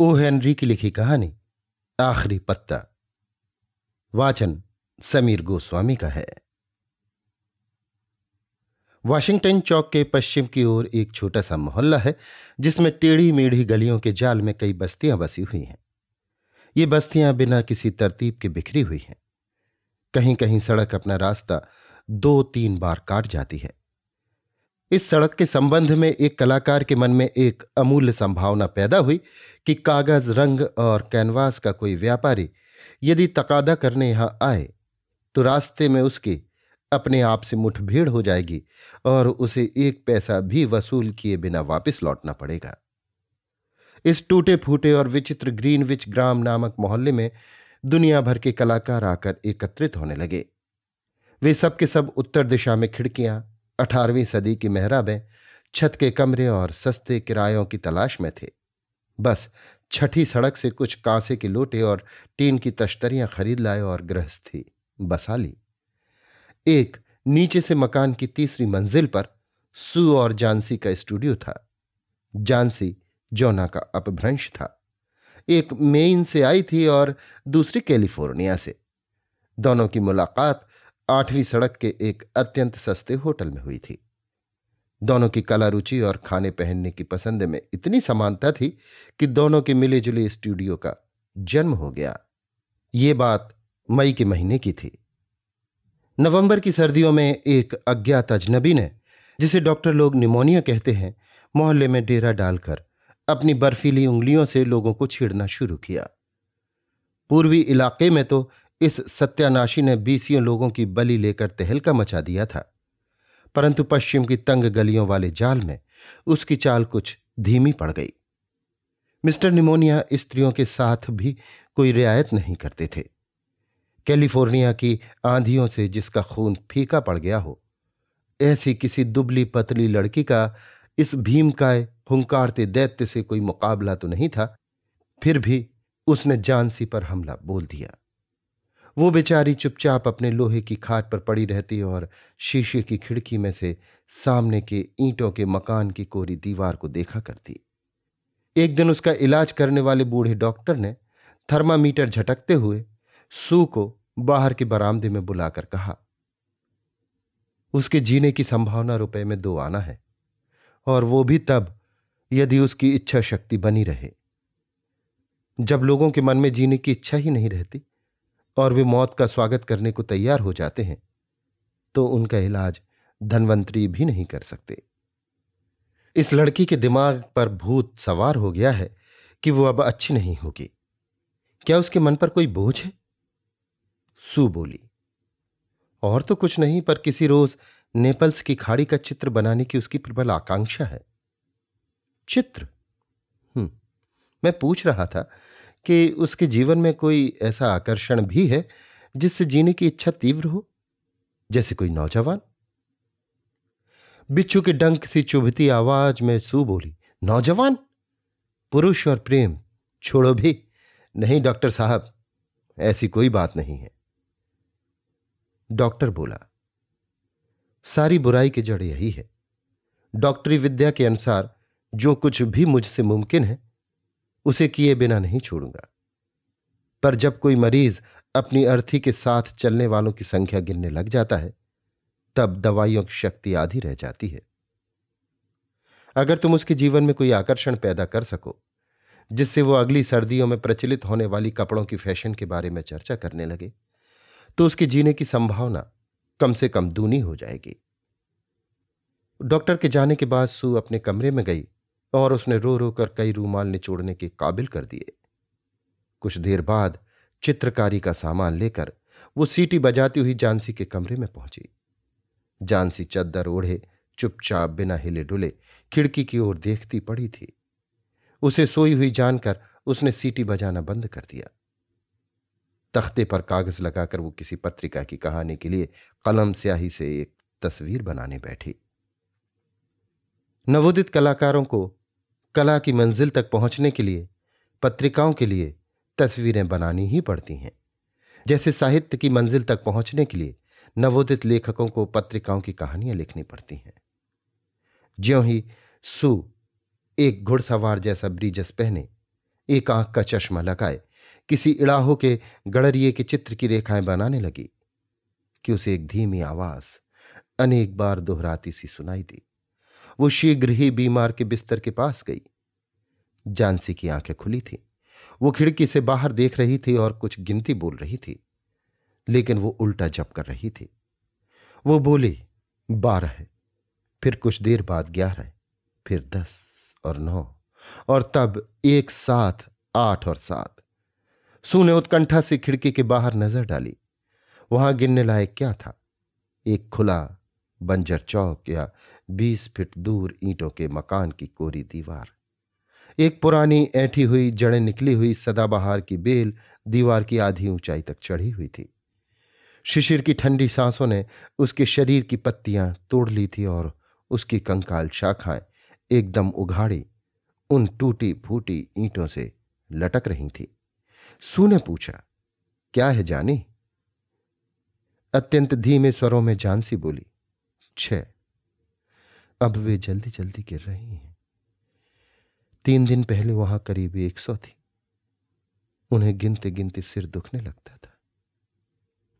O Henry की लिखी कहानी, आखिरी पत्ता। वाचन समीर गोस्वामी का है। वाशिंगटन चौक के पश्चिम की ओर एक छोटा सा मोहल्ला है, जिसमें टेढ़ी मेढ़ी गलियों के जाल में कई बस्तियाँ बसी हुई हैं। ये बस्तियाँ बिना किसी तरतीब के बिखरी हुई हैं। कहीं कहीं सड़क अपना रास्ता दो तीन बार काट जाती है। इस सड़क के संबंध में एक कलाकार के मन में एक अमूल्य संभावना पैदा हुई कि कागज़, रंग और कैनवास का कोई व्यापारी यदि तकादा करने यहाँ आए तो रास्ते में उसकी अपने आप से मुठभेड़ हो जाएगी और उसे एक पैसा भी वसूल किए बिना वापस लौटना पड़ेगा। इस टूटे फूटे और विचित्र ग्रीनविच ग्राम नामक मोहल्ले में दुनिया भर के कलाकार आकर एकत्रित होने लगे। वे सब के सब उत्तर दिशा में खिड़कियाँ अठारहवीं सदी की मेहराबें छत के कमरे और सस्ते किरायों की तलाश में थे। बस छठी सड़क से कुछ कांसे के लोटे और टीन की तश्तरियाँ खरीद लाए और गृहस्थी बसा ली। एक नीचे से मकान की तीसरी मंजिल पर सू और जानसी का स्टूडियो था। जानसी जोना का अपभ्रंश था। एक मेन से आई थी और दूसरी कैलिफ़ोर्निया से। दोनों की मुलाकात आठवीं सड़क के एक अत्यंत सस्ते होटल में हुई थी। दोनों की कला रुचि और खाने पहनने की पसंद में इतनी समानता थी कि दोनों के मिले जुले स्टूडियो का जन्म हो गया। ये बात मई के महीने की थी। नवंबर की सर्दियों में एक अज्ञात अजनबी ने, जिसे डॉक्टर लोग निमोनिया कहते हैं, मोहल्ले में डेरा डालकर अपनी बर्फीली उंगलियों से लोगों को छेड़ना शुरू किया। पूर्वी इलाके में तो इस सत्यानाशी ने बीसियों लोगों की बलि लेकर तहलका मचा दिया था। परंतु पश्चिम की तंग गलियों वाले जाल में उसकी चाल कुछ धीमी पड़ गई। मिस्टर निमोनिया स्त्रियों के साथ भी कोई रियायत नहीं करते थे। कैलिफ़ोर्निया की आंधियों से जिसका खून फीका पड़ गया हो, ऐसी किसी दुबली पतली लड़की का इस भीमकाय हुंकारते दैत्य से कोई मुकाबला तो नहीं था, फिर भी उसने जानसी पर हमला बोल दिया। वो बेचारी चुपचाप अपने लोहे की खाट पर पड़ी रहती और शीशे की खिड़की में से सामने के ईंटों के मकान की कोरी दीवार को देखा करती। एक दिन उसका इलाज करने वाले बूढ़े डॉक्टर ने थर्मामीटर झटकते हुए सू को बाहर के बरामदे में बुलाकर कहा, उसके जीने की संभावना रुपए में दो आना है और वो भी तब यदि उसकी इच्छा शक्ति बनी रहे। जब लोगों के मन में जीने की इच्छा ही नहीं रहती और वे मौत का स्वागत करने को तैयार हो जाते हैं तो उनका इलाज धनवंतरी भी नहीं कर सकते। इस लड़की के दिमाग पर भूत सवार हो गया है कि वो अब अच्छी नहीं होगी। क्या उसके मन पर कोई बोझ है? सू बोली। और तो कुछ नहीं, पर किसी रोज नेपल्स की खाड़ी का चित्र बनाने की उसकी प्रबल आकांक्षा है। चित्र? हम्म मैं पूछ रहा था कि उसके जीवन में कोई ऐसा आकर्षण भी है जिससे जीने की इच्छा तीव्र हो? जैसे कोई नौजवान? बिच्छू के डंक सी चुभती आवाज़ में सू बोली, नौजवान? पुरुष और प्रेम, छोड़ो भी। नहीं, डॉक्टर साहब, ऐसी कोई बात नहीं है। डॉक्टर बोला, सारी बुराई की जड़ यही है। डॉक्टरी विद्या के अनुसार जो कुछ भी मुझसे मुमकिन है उसे किए बिना नहीं छोड़ूँगा। पर जब कोई मरीज़ अपनी अर्थी के साथ चलने वालों की संख्या गिनने लग जाता है, तब दवाइयों की शक्ति आधी रह जाती है। अगर तुम उसके जीवन में कोई आकर्षण पैदा कर सको, जिससे वो अगली सर्दियों में प्रचलित होने वाली कपड़ों की फ़ैशन के बारे में चर्चा करने लगे तो उसके जीने की संभावना कम से कम दूनी हो जाएगी। डॉक्टर के जाने के बाद सू अपने कमरे में गई और उसने रो रो कर कई रूमाल निचोड़ने के काबिल कर दिए। कुछ देर बाद चित्रकारी का सामान लेकर वो सीटी बजाती हुई जानसी के कमरे में पहुँची। जानसी चद्दर ओढ़े, चुपचाप बिना हिले डुले खिड़की की ओर देखती पड़ी थी। उसे सोई हुई जानकर उसने सीटी बजाना बंद कर दिया। तख्ते पर कागज़ लगाकर वो किसी पत्रिका की कहानी के लिए कलम स्याही से एक तस्वीर बनाने बैठी। नवोदित कलाकारों को कला की मंजिल तक पहुँचने के लिए, पत्रिकाओं के लिए तस्वीरें बनानी ही पड़ती हैं। जैसे साहित्य की मंजिल तक पहुँचने के लिए नवोदित लेखकों को पत्रिकाओं की कहानियाँ लिखनी पड़ती हैं। ज्यों ही सु एक घुड़सवार जैसा ब्रीजस पहने, एक आँख का चश्मा लगाए, किसी इड़ाहो के गड़रिए के चित्र की रेखाएँ बनाने लगी, कि उसे एक धीमी आवाज़ अनेक बार दोहराती सी सुनाई दी। वो शीघ्र ही बीमार के बिस्तर के पास गई। जानसी की आँखें खुली थी। वो खिड़की से बाहर देख रही थी और कुछ गिनती बोल रही थी, लेकिन वो उल्टा जप कर रही थी। वो बोली, बारह फिर कुछ देर बाद ग्यारह, फिर दस और नौ, और तब एक साथ आठ और सात। सू ने उत्कंठा से खिड़की के बाहर नज़र डाली। वहाँ गिनने लायक क्या था? एक खुला बंजर चौक या बीस फीट दूर ईंटों के मकान की कोरी दीवार। एक पुरानी ऐठी हुई, जड़ें निकली हुई सदाबहार की बेल दीवार की आधी ऊंचाई तक चढ़ी हुई थी। शिशिर की ठंडी सांसों ने उसके शरीर की पत्तियाँ तोड़ ली थी और उसकी कंकाल शाखाएँ एकदम उघाड़ी, उन टूटी फूटी ईंटों से लटक रही थी। सू ने पूछा, क्या है जानी? अत्यंत धीमे स्वरों में जानसी बोली छ अब वे जल्दी जल्दी गिर रही हैं। तीन दिन पहले वहाँ करीब एक सौ थी। उन्हें गिनते गिनते सिर दुखने लगता था।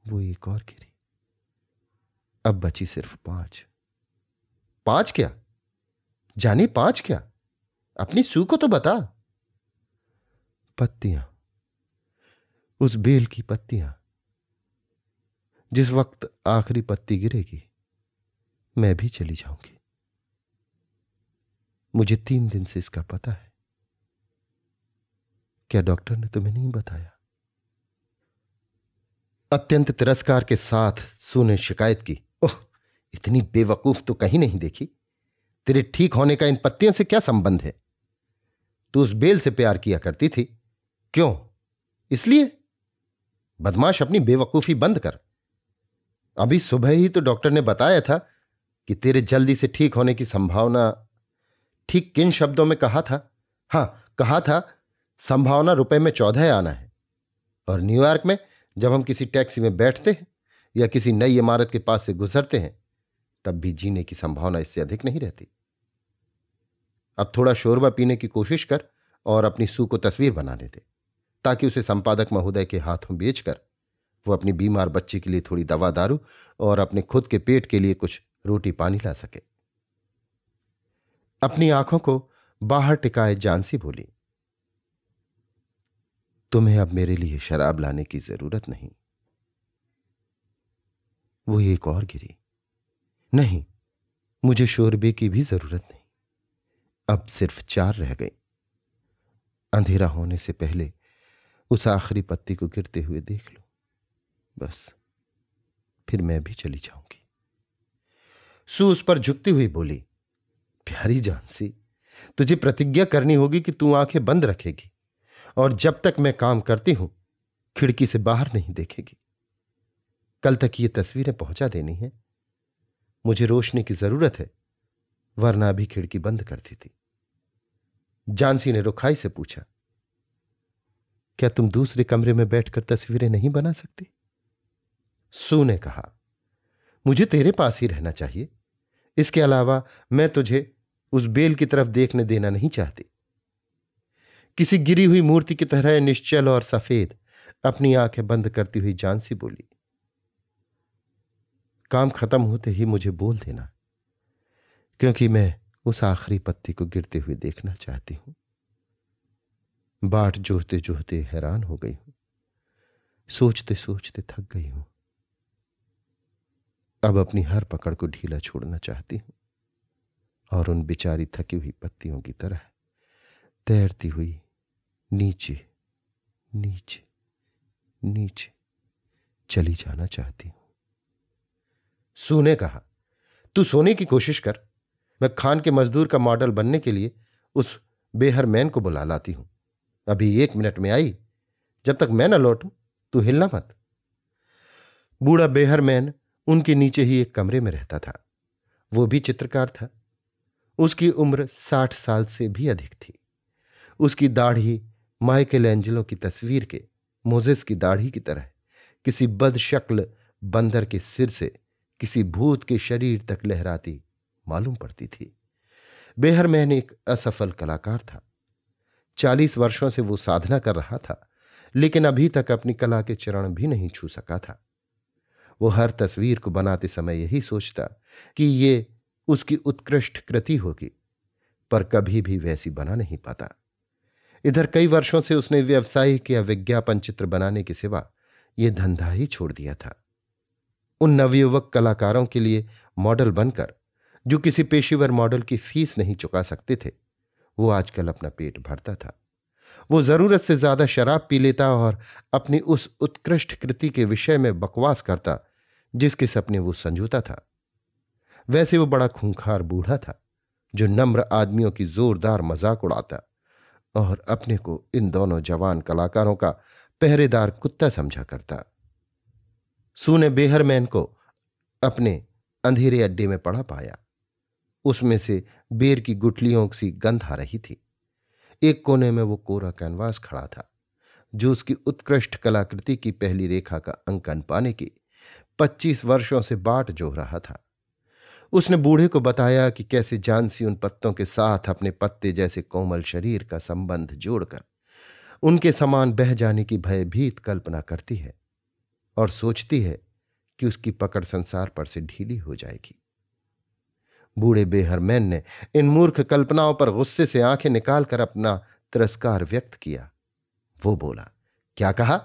वो एक और गिरी। अब बची सिर्फ़ पाँच। पाँच क्या? जाने पाँच क्या? अपनी सू को तो बता। पत्तियाँ। उस बेल की पत्तियाँ। जिस वक्त आखिरी पत्ती गिरेगी, मैं भी चली जाऊँगी। मुझे तीन दिन से इसका पता है। क्या डॉक्टर ने तुम्हें नहीं बताया? अत्यंत तिरस्कार के साथ सू ने शिकायत की। ओह, इतनी बेवकूफ़ तो कहीं नहीं देखी। तेरे ठीक होने का इन पत्तियों से क्या संबंध है? तू उस बेल से प्यार किया करती थी। क्यों? इसलिए? बदमाश अपनी बेवकूफ़ी बंद कर। अभी सुबह ही तो डॉक्टर ने बताया था कि तेरे जल्दी से ठीक होने की संभावना ठीक किन शब्दों में कहा था? हाँ कहा था, संभावना रुपए में चौदह आना है। और न्यूयॉर्क में, जब हम किसी टैक्सी में बैठते हैं, या किसी नई इमारत के पास से गुजरते हैं, तब भी जीने की संभावना इससे अधिक नहीं रहती। अब थोड़ा शोरबा पीने की कोशिश कर और अपनी सू को तस्वीर बनाने दे, ताकि उसे संपादक महोदय के हाथों बेचकर, वो अपनी बीमार बच्चे के लिए थोड़ी दवा दारू और अपने खुद के पेट के लिए कुछ रोटी पानी ला सके। अपनी आँखों को बाहर टिकाए जानसी बोली, तुम्हें अब मेरे लिए शराब लाने की ज़रूरत नहीं। वो एक और गिरी, नहीं, मुझे शोरबे की भी ज़रूरत नहीं। अब सिर्फ़ चार रह गई। अंधेरा होने से पहले उस आखिरी पत्ती को गिरते हुए देख लो। बस, फिर मैं भी चली जाऊँगी। सू उस पर झुकती हुई बोली प्यारी जानसी तुझे प्रतिज्ञा करनी होगी कि तू आँखें बंद रखेगी और जब तक मैं काम करती हूँ, खिड़की से बाहर नहीं देखेगी। कल तक ये तस्वीरें पहुँचा देनी है। मुझे रोशनी की ज़रूरत है, वरना भी खिड़की बंद करती थी। जानसी ने रुखाई से पूछा, क्या तुम दूसरे कमरे में बैठकर तस्वीरें नहीं बना सकती? सू ने कहा, मुझे तेरे पास ही रहना चाहिए। इसके अलावा मैं तुझे उस बेल की तरफ़ देखने देना नहीं चाहती। किसी गिरी हुई मूर्ति की तरह निश्चल और सफ़ेद अपनी आँखें बंद करती हुई जानसी बोली, काम खत्म होते ही मुझे बोल देना, क्योंकि मैं उस आखिरी पत्ती को गिरते हुए देखना चाहती हूँ। बाट जोहते जोहते हैरान हो गई हूँ सोचते सोचते थक गई हूँ। अब अपनी हर पकड़ को ढीला छोड़ना चाहती हूँ। और उन बिचारी थकी हुई पत्तियों की तरह तैरती हुई, नीचे नीचे नीचे चली जाना चाहती हूँ। सू ने कहा, तू सोने की कोशिश कर। मैं खान के मजदूर का मॉडल बनने के लिए उस बेहर मैन को बुला लाती हूँ। अभी एक मिनट में आई। जब तक मैं न लौटू, तू हिलना मत। बूढ़ा बेहर मैन उनके नीचे ही एक कमरे में रहता था। वो भी चित्रकार था। उसकी उम्र साठ साल से भी अधिक थी। उसकी दाढ़ी माइकल एंजलो की तस्वीर के, मोजेस की दाढ़ी की तरह, किसी बदशक्ल बंदर के सिर से, किसी भूत के शरीर तक लहराती मालूम पड़ती थी। बेहर मैन एक असफल कलाकार था। चालीस वर्षों से वो साधना कर रहा था, लेकिन अभी तक अपनी कला के चरण भी नहीं छू सका था। वो हर तस्वीर को बनाते समय यही सोचता कि ये उसकी उत्कृष्ट कृति होगी, पर कभी भी वैसी बना नहीं पाता। इधर कई वर्षों से उसने व्यवसायिक या विज्ञापन चित्र बनाने के सिवा ये धंधा ही छोड़ दिया था। उन नवयुवक कलाकारों के लिए मॉडल बनकर, जो किसी पेशेवर मॉडल की फ़ीस नहीं चुका सकते थे, वो आजकल अपना पेट भरता था। वो ज़रूरत से ज़्यादा शराब पी लेता और अपनी उस उत्कृष्ट कृति के विषय में बकवास करता, जिसके सपने वो संजोता था। वैसे वो बड़ा खूंखार बूढ़ा था, जो नम्र आदमियों की जोरदार मज़ाक उड़ाता और अपने को इन दोनों जवान कलाकारों का पहरेदार कुत्ता समझा करता। सू ने बेहरमैन को अपने अंधेरे अड्डे में पड़ा पाया। उसमें से बेर की गुटलियों सी गंध आ रही थी। एक कोने में वो कोरा कैनवास खड़ा था, जो उसकी उत्कृष्ट कलाकृति की पहली रेखा का अंकन पाने की पच्चीस वर्षों से बाट जो रहा था। उसने बूढ़े को बताया कि कैसे जानसी उन पत्तों के साथ अपने पत्ते जैसे कोमल शरीर का संबंध जोड़कर उनके समान बह जाने की भयभीत कल्पना करती है और सोचती है कि उसकी पकड़ संसार पर से ढीली हो जाएगी। बूढ़े बेहरमैन ने इन मूर्ख कल्पनाओं पर गुस्से से आँखें निकालकर अपना तिरस्कार व्यक्त किया। वो बोला, क्या कहा?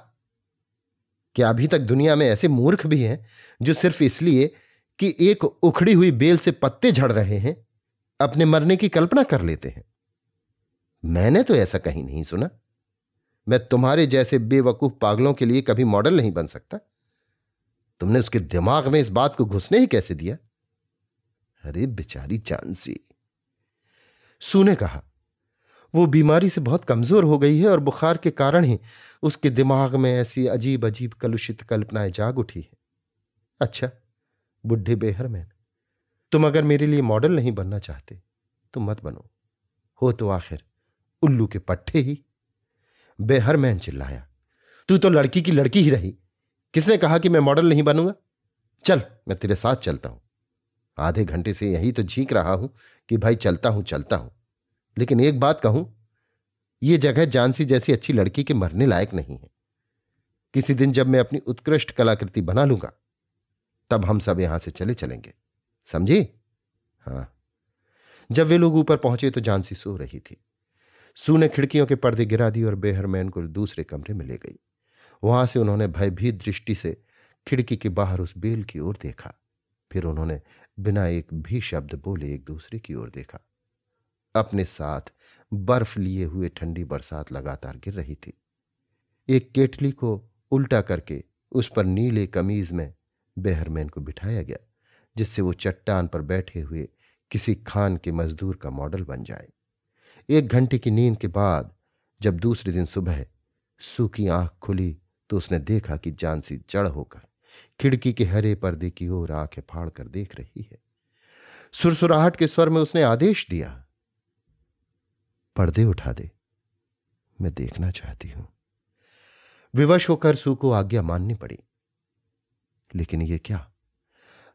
क्या अभी तक दुनिया में ऐसे मूर्ख भी हैं जो सिर्फ़ इसलिए कि एक उखड़ी हुई बेल से पत्ते झड़ रहे हैं, अपने मरने की कल्पना कर लेते हैं। मैंने तो ऐसा कहीं नहीं सुना। मैं तुम्हारे जैसे बेवकूफ़ पागलों के लिए कभी मॉडल नहीं बन सकता। तुमने उसके दिमाग में इस बात को घुसने ही कैसे दिया? अरे, बेचारी चांसी सू ने कहा, वो बीमारी से बहुत कमज़ोर हो गई है और बुखार के कारण ही उसके दिमाग में ऐसी अजीब अजीब कलुषित कल्पनाएँ जाग उठी है। अच्छा बुढ़े बेहरमैन तुम अगर मेरे लिए मॉडल नहीं बनना चाहते तो मत बनो। हो तो आखिर उल्लू के पट्टे ही। बेहरमैन चिल्लाया, तू तो लड़की की लड़की ही रही। किसने कहा कि मैं मॉडल नहीं बनूँगा? चल, मैं तेरे साथ चलता हूँ। आधे घंटे से यही तो झीक रहा हूँ कि भाई चलता हूँ चलता हूँ। लेकिन एक बात कहूँ यह जगह जानसी जैसी अच्छी लड़की के मरने लायक नहीं है। किसी दिन जब मैं अपनी उत्कृष्ट कलाकृति बना लूँगा तब हम सब यहाँ से चले चलेंगे। समझे? हाँ। जब वे लोग ऊपर पहुँचे तो जानसी सो रही थी। सू ने खिड़कियों के पर्दे गिरा दी और बेहरमैन को दूसरे कमरे में ले गई। वहाँ से उन्होंने भयभीत दृष्टि से खिड़की के बाहर उस बेल की ओर देखा। फिर उन्होंने बिना एक भी शब्द बोले एक दूसरे की ओर देखा। अपने साथ बर्फ़ लिए हुए ठंडी बरसात लगातार गिर रही थी। एक केटली को उल्टा करके उस पर नीले कमीज में बेहरमैन को बिठाया गया, जिससे वो चट्टान पर बैठे हुए किसी खान के मजदूर का मॉडल बन जाए। एक घंटे की नींद के बाद, जब दूसरे दिन सुबह सूखी आँख खुली तो उसने देखा कि जानसी जड़ होकर खिड़की के हरे पर्दे की ओर आँखें फाड़ कर देख रही है। सुरसुराहट के स्वर में उसने आदेश दिया, पर्दे उठा दे, मैं देखना चाहती हूँ। विवश होकर सू को आज्ञा माननी पड़ी। लेकिन ये क्या?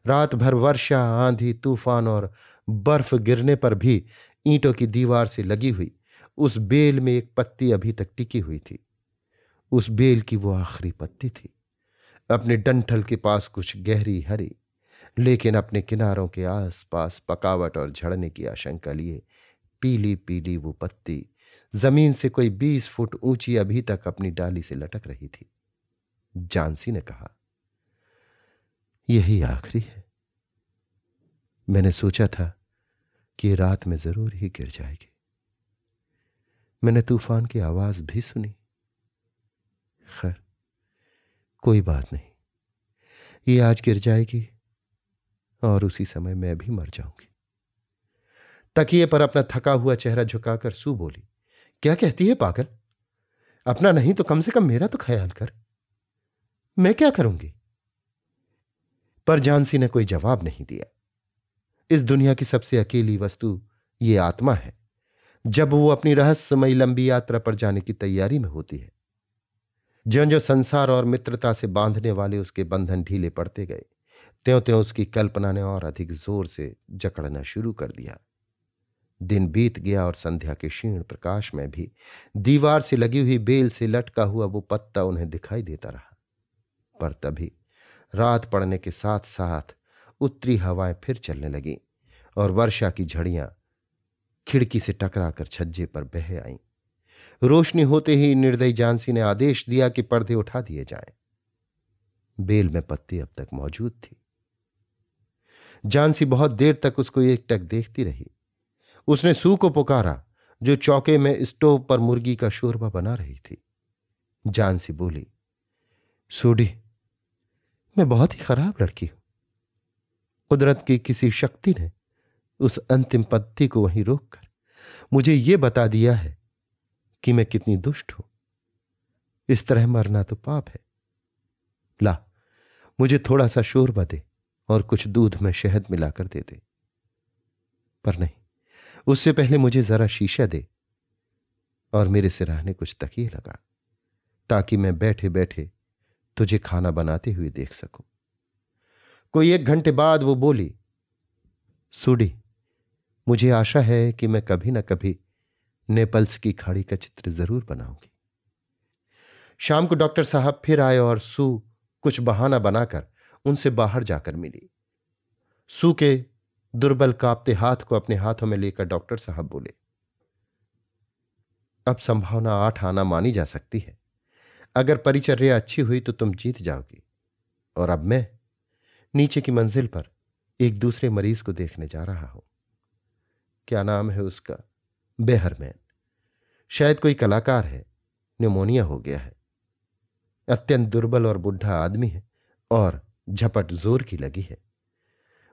रात भर वर्षा, आंधी, तूफ़ान और बर्फ़ गिरने पर भी ईंटों की दीवार से लगी हुई उस बेल में एक पत्ती अभी तक टिकी हुई थी। उस बेल की वो आखिरी पत्ती थी। अपने डंठल के पास कुछ गहरी हरी, लेकिन अपने किनारों के आसपास पकावट और झड़ने की आशंका लिए पीली पीली वो पत्ती ज़मीन से कोई बीस फुट ऊँची अभी तक अपनी डाली से लटक रही थी। जानसी ने कहा यही आखिरी है। मैंने सोचा था कि रात में ज़रूर ही गिर जाएगी। मैंने तूफ़ान की आवाज़ भी सुनी। खैर, कोई बात नहीं। ये आज गिर जाएगी और उसी समय मैं भी मर जाऊँगी। तकिए पर अपना थका हुआ चेहरा झुकाकर सू बोली, क्या कहती है पागल? अपना नहीं तो कम से कम मेरा तो ख्याल कर। मैं क्या करूँगी? पर जानसी ने कोई जवाब नहीं दिया। इस दुनिया की सबसे अकेली वस्तु ये आत्मा है। जब वो अपनी रहस्यमयी लंबी यात्रा पर जाने की तैयारी में होती है। ज्यो जो संसार और मित्रता से बांधने वाले उसके बंधन ढीले पड़ते गए त्यों त्यों उसकी कल्पना ने और अधिक ज़ोर से जकड़ना शुरू कर दिया। दिन बीत गया और संध्या के क्षीण प्रकाश में भी दीवार से लगी हुई बेल से लटका हुआ वो पत्ता उन्हें दिखाई देता रहा। पर तभी रात पड़ने के साथ साथ उत्तरी हवाएँ फिर चलने लगीं और वर्षा की झड़ियाँ खिड़की से टकराकर छज्जे पर बह आईं। रोशनी होते ही निर्दयी जानसी ने आदेश दिया कि पर्दे उठा दिए जाएँ। बेल में पत्ती अब तक मौजूद थी। जानसी बहुत देर तक उसको एकटक देखती रही। उसने सू को पुकारा, जो चौके में स्टोव पर मुर्गी का शोरबा बना रही थी। जानसी बोली, सूडी मैं बहुत ही खराब लड़की हूँ। कुदरत की किसी शक्ति ने उस अंतिम पत्ती को वहीं रोककर मुझे यह बता दिया है कि मैं कितनी दुष्ट हूँ। इस तरह मरना तो पाप है। ला, मुझे थोड़ा सा शोर बदे और कुछ दूध में शहद मिलाकर दे दे। पर नहीं, उससे पहले मुझे जरा शीशा दे और मेरे सिराहने कुछ तकिए लगा ताकि मैं बैठे बैठे तुझे खाना बनाते हुए देख सकूँ। कोई एक घंटे बाद वो बोली, सुडी, मुझे आशा है कि मैं कभी ना कभी नेपल्स की खाड़ी का चित्र ज़रूर बनाऊँगी। शाम को डॉक्टर साहब फिर आए और सू कुछ बहाना बनाकर उनसे बाहर जाकर मिली। सू के दुर्बल कांपते हाथ को अपने हाथों में लेकर डॉक्टर साहब बोले, अब संभावना आठ आना मानी जा सकती है। अगर परिचर्या अच्छी हुई तो तुम जीत जाओगी। और अब मैं नीचे की मंजिल पर एक दूसरे मरीज़ को देखने जा रहा हूँ। क्या नाम है उसका? बेहरमैन शायद कोई कलाकार है। न्यूमोनिया हो गया है। अत्यंत दुर्बल और बुढ़ा आदमी है और झपट ज़ोर की लगी है।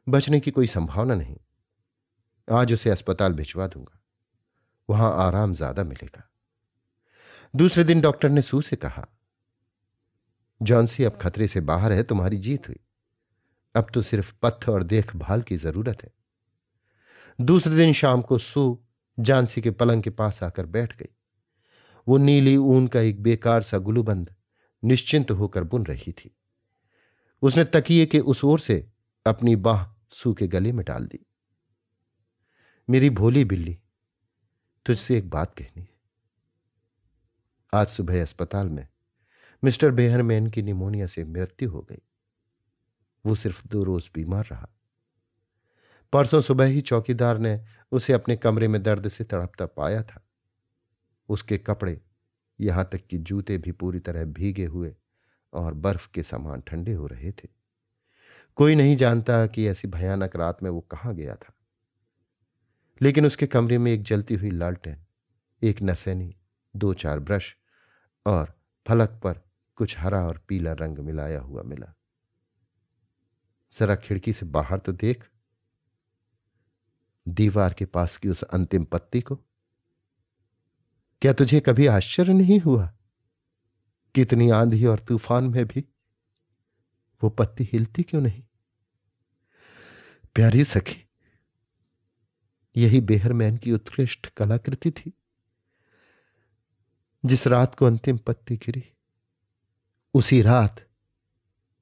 बचने की कोई संभावना नहीं। आज उसे अस्पताल भिजवा दूँगा। वहाँ आराम ज़्यादा मिलेगा। दूसरे दिन डॉक्टर ने सू से कहा जॉन्सी अब खतरे से बाहर है, तुम्हारी जीत हुई। अब तो सिर्फ़ पथ और देखभाल की ज़रूरत है। दूसरे दिन शाम को सू जानसी के पलंग के पास आकर बैठ गई। वो नीली ऊन का एक बेकार सा गुलूबंद निश्चिंत होकर बुन रही थी। उसने तकिए के उस ओर से अपनी बाह सू के गले में डाल दी। मेरी भोली बिल्ली, तुझसे एक बात कहनी है। आज सुबह अस्पताल में, मिस्टर बेहरमैन की निमोनिया से मृत्यु हो गई। वो सिर्फ़ दो रोज बीमार रहा। परसों सुबह ही चौकीदार ने उसे अपने कमरे में दर्द से तड़पता पाया था। उसके कपड़े, यहाँ तक कि जूते भी पूरी तरह भीगे हुए और बर्फ़ के समान ठंडे हो रहे थे। कोई नहीं जानता कि ऐसी भयानक रात में वो कहाँ गया था। लेकिन उसके कमरे में एक जलती हुई लालटेन, एक नसैनी दो चार ब्रश और फलक पर कुछ हरा और पीला रंग मिलाया हुआ मिला। जरा खिड़की से बाहर तो देख। दीवार के पास की उस अंतिम पत्ती को। क्या तुझे कभी आश्चर्य नहीं हुआ? कितनी आंधी और तूफ़ान में भी वो पत्ती हिलती क्यों नहीं? प्यारी सखी, यही बेहरमैन की उत्कृष्ट कलाकृति थी। जिस रात को अंतिम पत्ती गिरी, उसी रात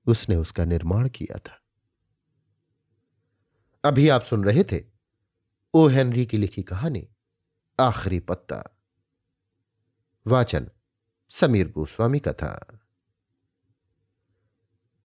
उसने उसका निर्माण किया था। अभी आप सुन रहे थे ओ हेनरी की लिखी कहानी, आखिरी पत्ता। वाचन समीर गोस्वामी का था।